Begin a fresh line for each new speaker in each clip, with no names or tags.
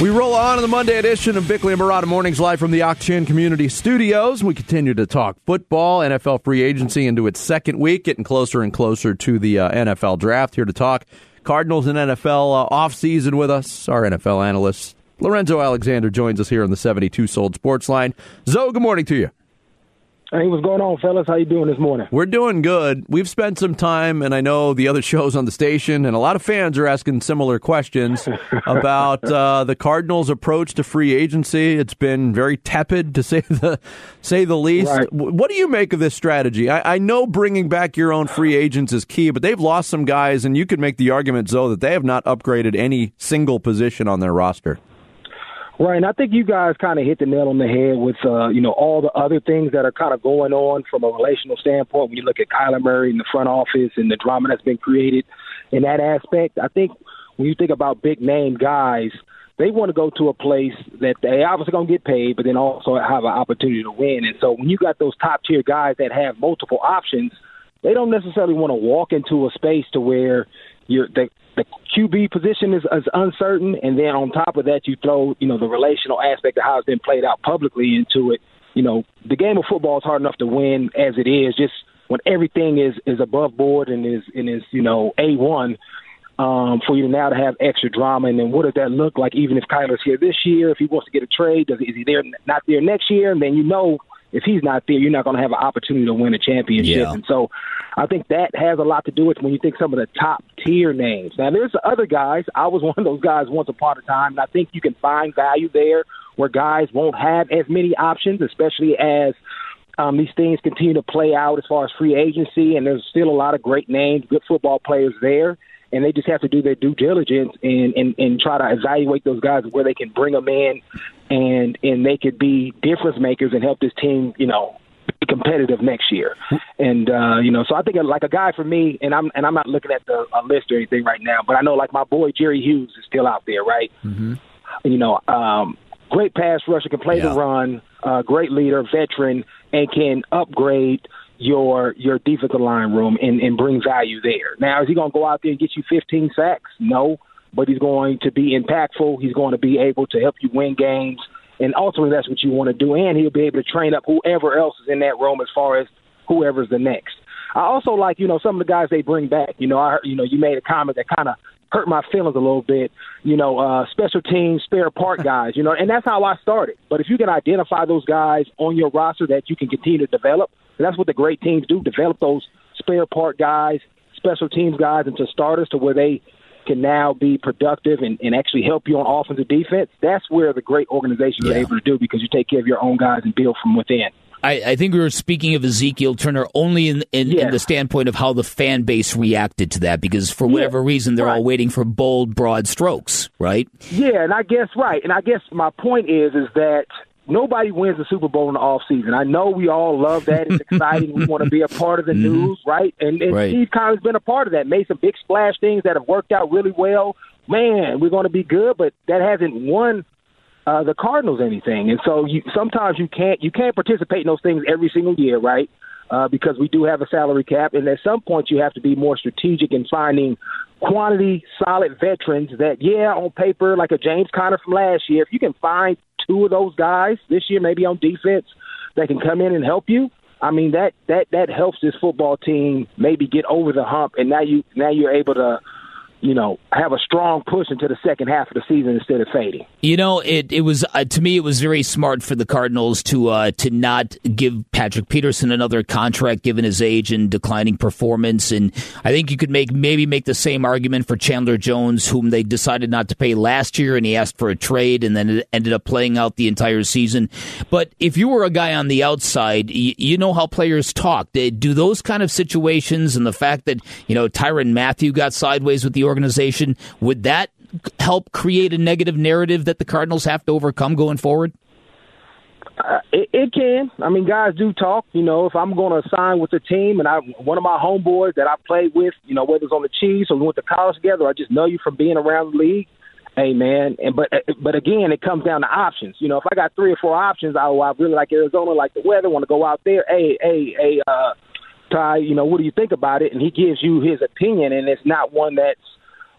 We roll on in the Monday edition of Bickley and Marotta Mornings live from the Auction Community Studios. We continue to talk football, NFL free agency into its second week, getting closer and closer to the uh, NFL draft. Here to talk Cardinals and NFL uh, offseason with us, our NFL analyst Lorenzo Alexander joins us here on the 72 Sold Sports Line. Zo, good morning to you.
Hey, what's going on, fellas? How you doing this morning?
We're doing good. We've spent some time, and I know the other shows on the station, and a lot of fans are asking similar questions about uh, the Cardinals' approach to free agency. It's been very tepid, to say the say the least.
Right.
What do you make of this strategy? I, I know bringing back your own free agents is key, but they've lost some guys, and you could make the argument, Zo, that they have not upgraded any single position on their roster.
Right, and I think you guys kind of hit the nail on the head with uh, you know all the other things that are kind of going on from a relational standpoint. When you look at Kyler Murray in the front office and the drama that's been created in that aspect, I think when you think about big name guys, they want to go to a place that they obviously going to get paid, but then also have an opportunity to win. And so when you got those top tier guys that have multiple options, they don't necessarily want to walk into a space to where you're the the QB position is, is uncertain, and then on top of that, you throw you know the relational aspect of how it's been played out publicly into it. You know, the game of football is hard enough to win as it is. Just when everything is is above board and is and is you know a one. Um, for you now to have extra drama, and then what does that look like? Even if Kyler's here this year, if he wants to get a trade, does is he there not there next year? And then you know if he's not there, you're not going to have an opportunity to win a championship.
Yeah.
And so I think that has a lot to do with when you think some of the top tier names. Now, there's other guys. I was one of those guys once upon a time, and I think you can find value there where guys won't have as many options, especially as um, these things continue to play out as far as free agency, and there's still a lot of great names, good football players there. And they just have to do their due diligence and, and, and try to evaluate those guys where they can bring them in and and they could be difference makers and help this team, you know, be competitive next year. And uh, you know, so I think like a guy for me, and I'm and I'm not looking at the a list or anything right now, but I know like my boy Jerry Hughes is still out there, right? Mm-hmm. You know, um, great pass rusher, can play
Yeah.
the run, uh, great leader, veteran, and can upgrade your your defensive line room and, and bring value there. Now, is he going to go out there and get you 15 sacks? No, but he's going to be impactful. He's going to be able to help you win games, and ultimately, that's what you want to do. And he'll be able to train up whoever else is in that room as far as whoever's the next. I also like you know some of the guys they bring back. You know, I heard, you know you made a comment that kind of hurt my feelings a little bit. You know, uh, special teams, spare part guys. You know, and that's how I started. But if you can identify those guys on your roster that you can continue to develop, and that's what the great teams do: develop those spare part guys, special teams guys into starters to where they can now be productive and, and actually help you on offense and defense. That's where the great organizations are
Yeah.
able to do because you take care of your own guys and build from within.
I, I think we were speaking of Ezekiel Turner only in, in, in the standpoint of how the fan base reacted to that, because for whatever reason they're all waiting for bold, broad strokes, right?
Yeah, and I guess right, and I guess my point is is that nobody wins the Super Bowl in the off season. I know we all love that; it's exciting. we want to be a part of the news, right? And, and
Right.
Steve Collins been a part of that. Made some big splash things that have worked out really well. Man, we're going to be good, but that hasn't won uh, the Cardinals anything. And so you, sometimes you can't you can't participate in those things every single year, right? Uh, because we do have a salary cap, and at some point you have to be more strategic in finding quantity solid veterans that, yeah, on paper, like a James Conner from last year, if you can find two of those guys this year, maybe on defense, that can come in and help you. I mean that that that helps this football team maybe get over the hump, and now you now you're able to, you know, have a strong push into the second half of the season instead of fading.
You know, it it was uh, to me it was very smart for the Cardinals to uh, to not give Patrick Peterson another contract given his age and declining performance, and I think you could make maybe make the same argument for Chandler Jones, whom they decided not to pay last year, and he asked for a trade, and then it ended up playing out the entire season. But if you were a guy on the outside, you, you know how players talk. They, do those kind of situations and the fact that you know Tyrann Mathieu got sideways with the organization would that help create a negative narrative that the Cardinals have to overcome going forward?
Uh, it, it can. I mean, guys do talk. You know, if I'm going to sign with a team, and I one of my homeboys that I played with, you know, whether it's on the Chiefs or we went to college together, I just know you from being around the league. Hey man, and but but again, it comes down to options. You know, if I got three or four options, I, I really like Arizona, like the weather, want to go out there. Hey, hey, hey, uh, Ty, you know, what do you think about it? And he gives you his opinion, and it's not one that's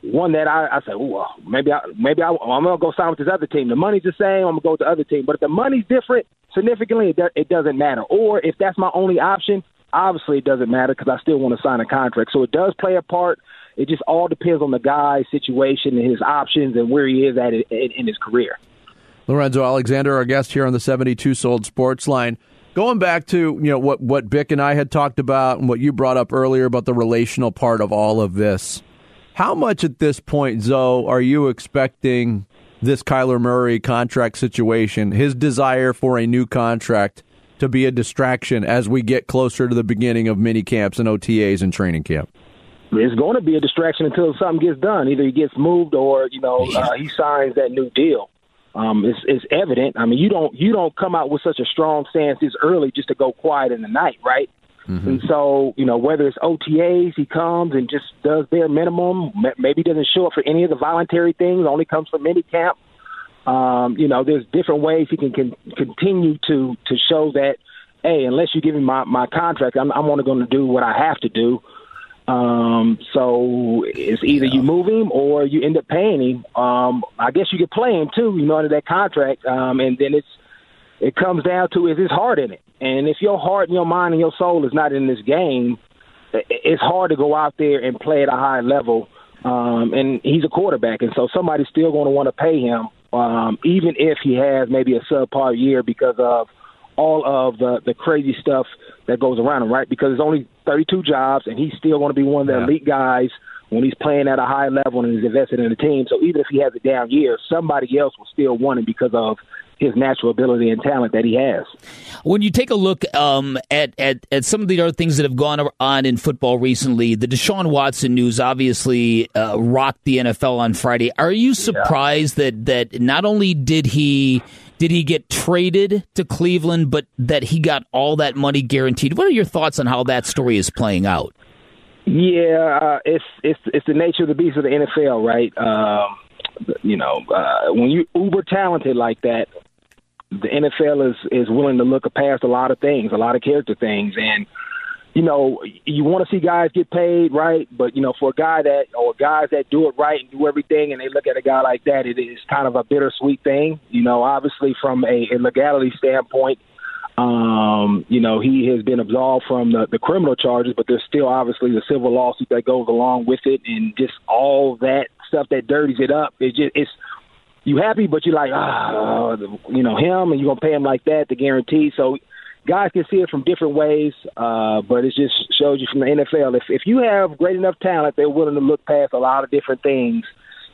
one that I, I say, well, maybe I, maybe I, I'm gonna go sign with this other team. The money's the same. I'm gonna go with the other team. But if the money's different significantly, it, it doesn't matter. Or if that's my only option, obviously it doesn't matter because I still want to sign a contract. So it does play a part. It just all depends on the guy's situation and his options and where he is at in, in his career.
Lorenzo Alexander, our guest here on the 72 Sold Sports Line. Going back to you know what what Bick and I had talked about and what you brought up earlier about the relational part of all of this. How much at this point, Zo, are you expecting this Kyler Murray contract situation, his desire for a new contract, to be a distraction as we get closer to the beginning of mini camps and OTAs and training camp?
It's going to be a distraction until something gets done. Either he gets moved or you know uh, he signs that new deal. Um, it's, it's evident. I mean, you don't you don't come out with such a strong stance this early just to go quiet in the night, right? Mm-hmm. And so, you know, whether it's OTAs, he comes and just does bare minimum. Maybe doesn't show up for any of the voluntary things. Only comes for mini camp. Um, you know, there's different ways he can, can continue to to show that, hey, unless you give me my my contract, I'm, I'm only going to do what I have to do. Um, so it's either yeah. you move him or you end up paying him. Um, I guess you could play him too, you know, under that contract. Um, and then it's it comes down to is his heart in it. And if your heart and your mind and your soul is not in this game, it's hard to go out there and play at a high level. Um, and he's a quarterback, and so somebody's still going to want to pay him, um, even if he has maybe a subpar year because of all of the the crazy stuff that goes around him, right? Because there's only 32 jobs, and he's still going to be one of the yeah. elite guys when he's playing at a high level and he's invested in the team. So even if he has a down year, somebody else will still want him because of his natural ability and talent that he has.
When you take a look um, at, at, at some of the other things that have gone on in football recently, the Deshaun Watson news obviously uh, rocked the NFL on Friday. Are you surprised yeah. that that not only did he did he get traded to Cleveland, but that he got all that money guaranteed? What are your thoughts on how that story is playing out?
Yeah, uh, it's it's it's the nature of the beast of the NFL, right? Um, you know, uh, when you uber talented like that, the NFL is is willing to look past a lot of things, a lot of character things, and you know you want to see guys get paid, right? But you know, for a guy that or guys that do it right and do everything, and they look at a guy like that, it is kind of a bittersweet thing. You know, obviously from a, a legality standpoint, um, you know, he has been absolved from the, the criminal charges, but there's still obviously the civil lawsuit that goes along with it, and just all that stuff that dirties it up. It just it's you happy, but you're like, ah, you know, him, and you're gonna pay him like that, the guarantee. So guys can see it from different ways, uh, but it just shows you from the NFL. If if you have great enough talent, they're willing to look past a lot of different things.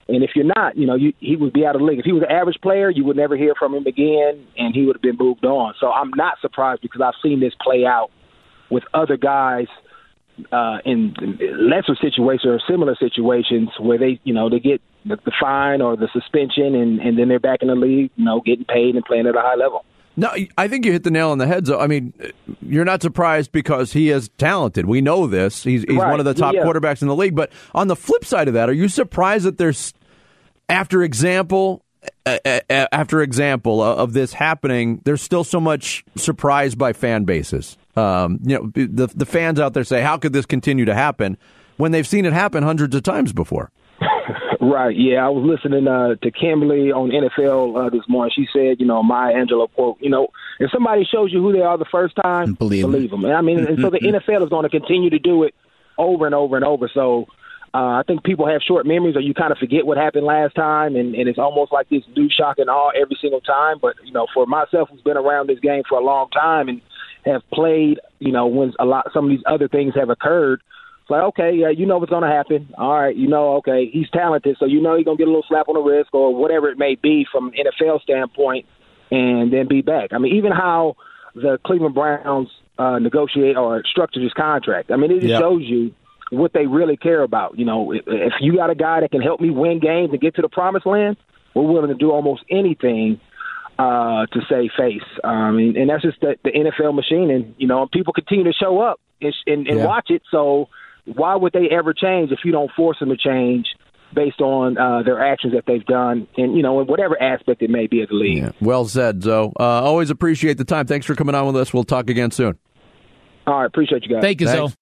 And if you're not, you know, you, he would be out of the league. If he was an average player, you would never hear from him again, and he would have been moved on. So I'm not surprised because I've seen this play out with other guys uh, in lesser situations or similar situations where they, you know, they get the, the fine or the suspension, and, and then they're back in the league, you know, getting paid and playing at a high level.
No, I think you hit the nail on the head. So, I mean, you're not surprised because he is talented. We know this. He's, he's right. one of the top yeah. quarterbacks in the league. But on the flip side of that, are you surprised that there's, after example after example of this happening, there's still so much surprise by fan bases. Um, you know, the the fans out there say, "How could this continue to happen?" When they've seen it happen hundreds of times before.
Right. Yeah, I was listening uh, to Kimberly on NFL uh, this morning. She said, you know, Maya Angelou quote, you know, if somebody shows you who they are the first time, believe, believe them. I mean, and so the NFL is going to continue to do it over and over and over. So uh, I think people have short memories, or you kind of forget what happened last time, and, and it's almost like this new shock and awe every single time. But you know, for myself, who's been around this game for a long time and have played, you know, when a lot some of these other things have occurred, like, okay, yeah, you know what's going to happen. All right, you know, okay, he's talented, so you know he's going to get a little slap on the wrist or whatever it may be from an NFL standpoint, and then be back. I mean, even how the Cleveland Browns uh, negotiate or structure this contract. I mean, it just yep. shows you what they really care about. You know, if, if you got a guy that can help me win games and get to the promised land, we're willing to do almost anything uh, to save face. Um, and, and that's just the, the NFL machine. And, you know, people continue to show up and, and, and yeah. watch it. So, why would they ever change if you don't force them to change based on uh, their actions that they've done, and you know, in whatever aspect it may be of the league? Yeah.
Well said, Zo. Uh, always appreciate the time. Thanks for coming on with us. We'll talk again soon.
All right, appreciate you guys.
Thank you, Thanks. Zo.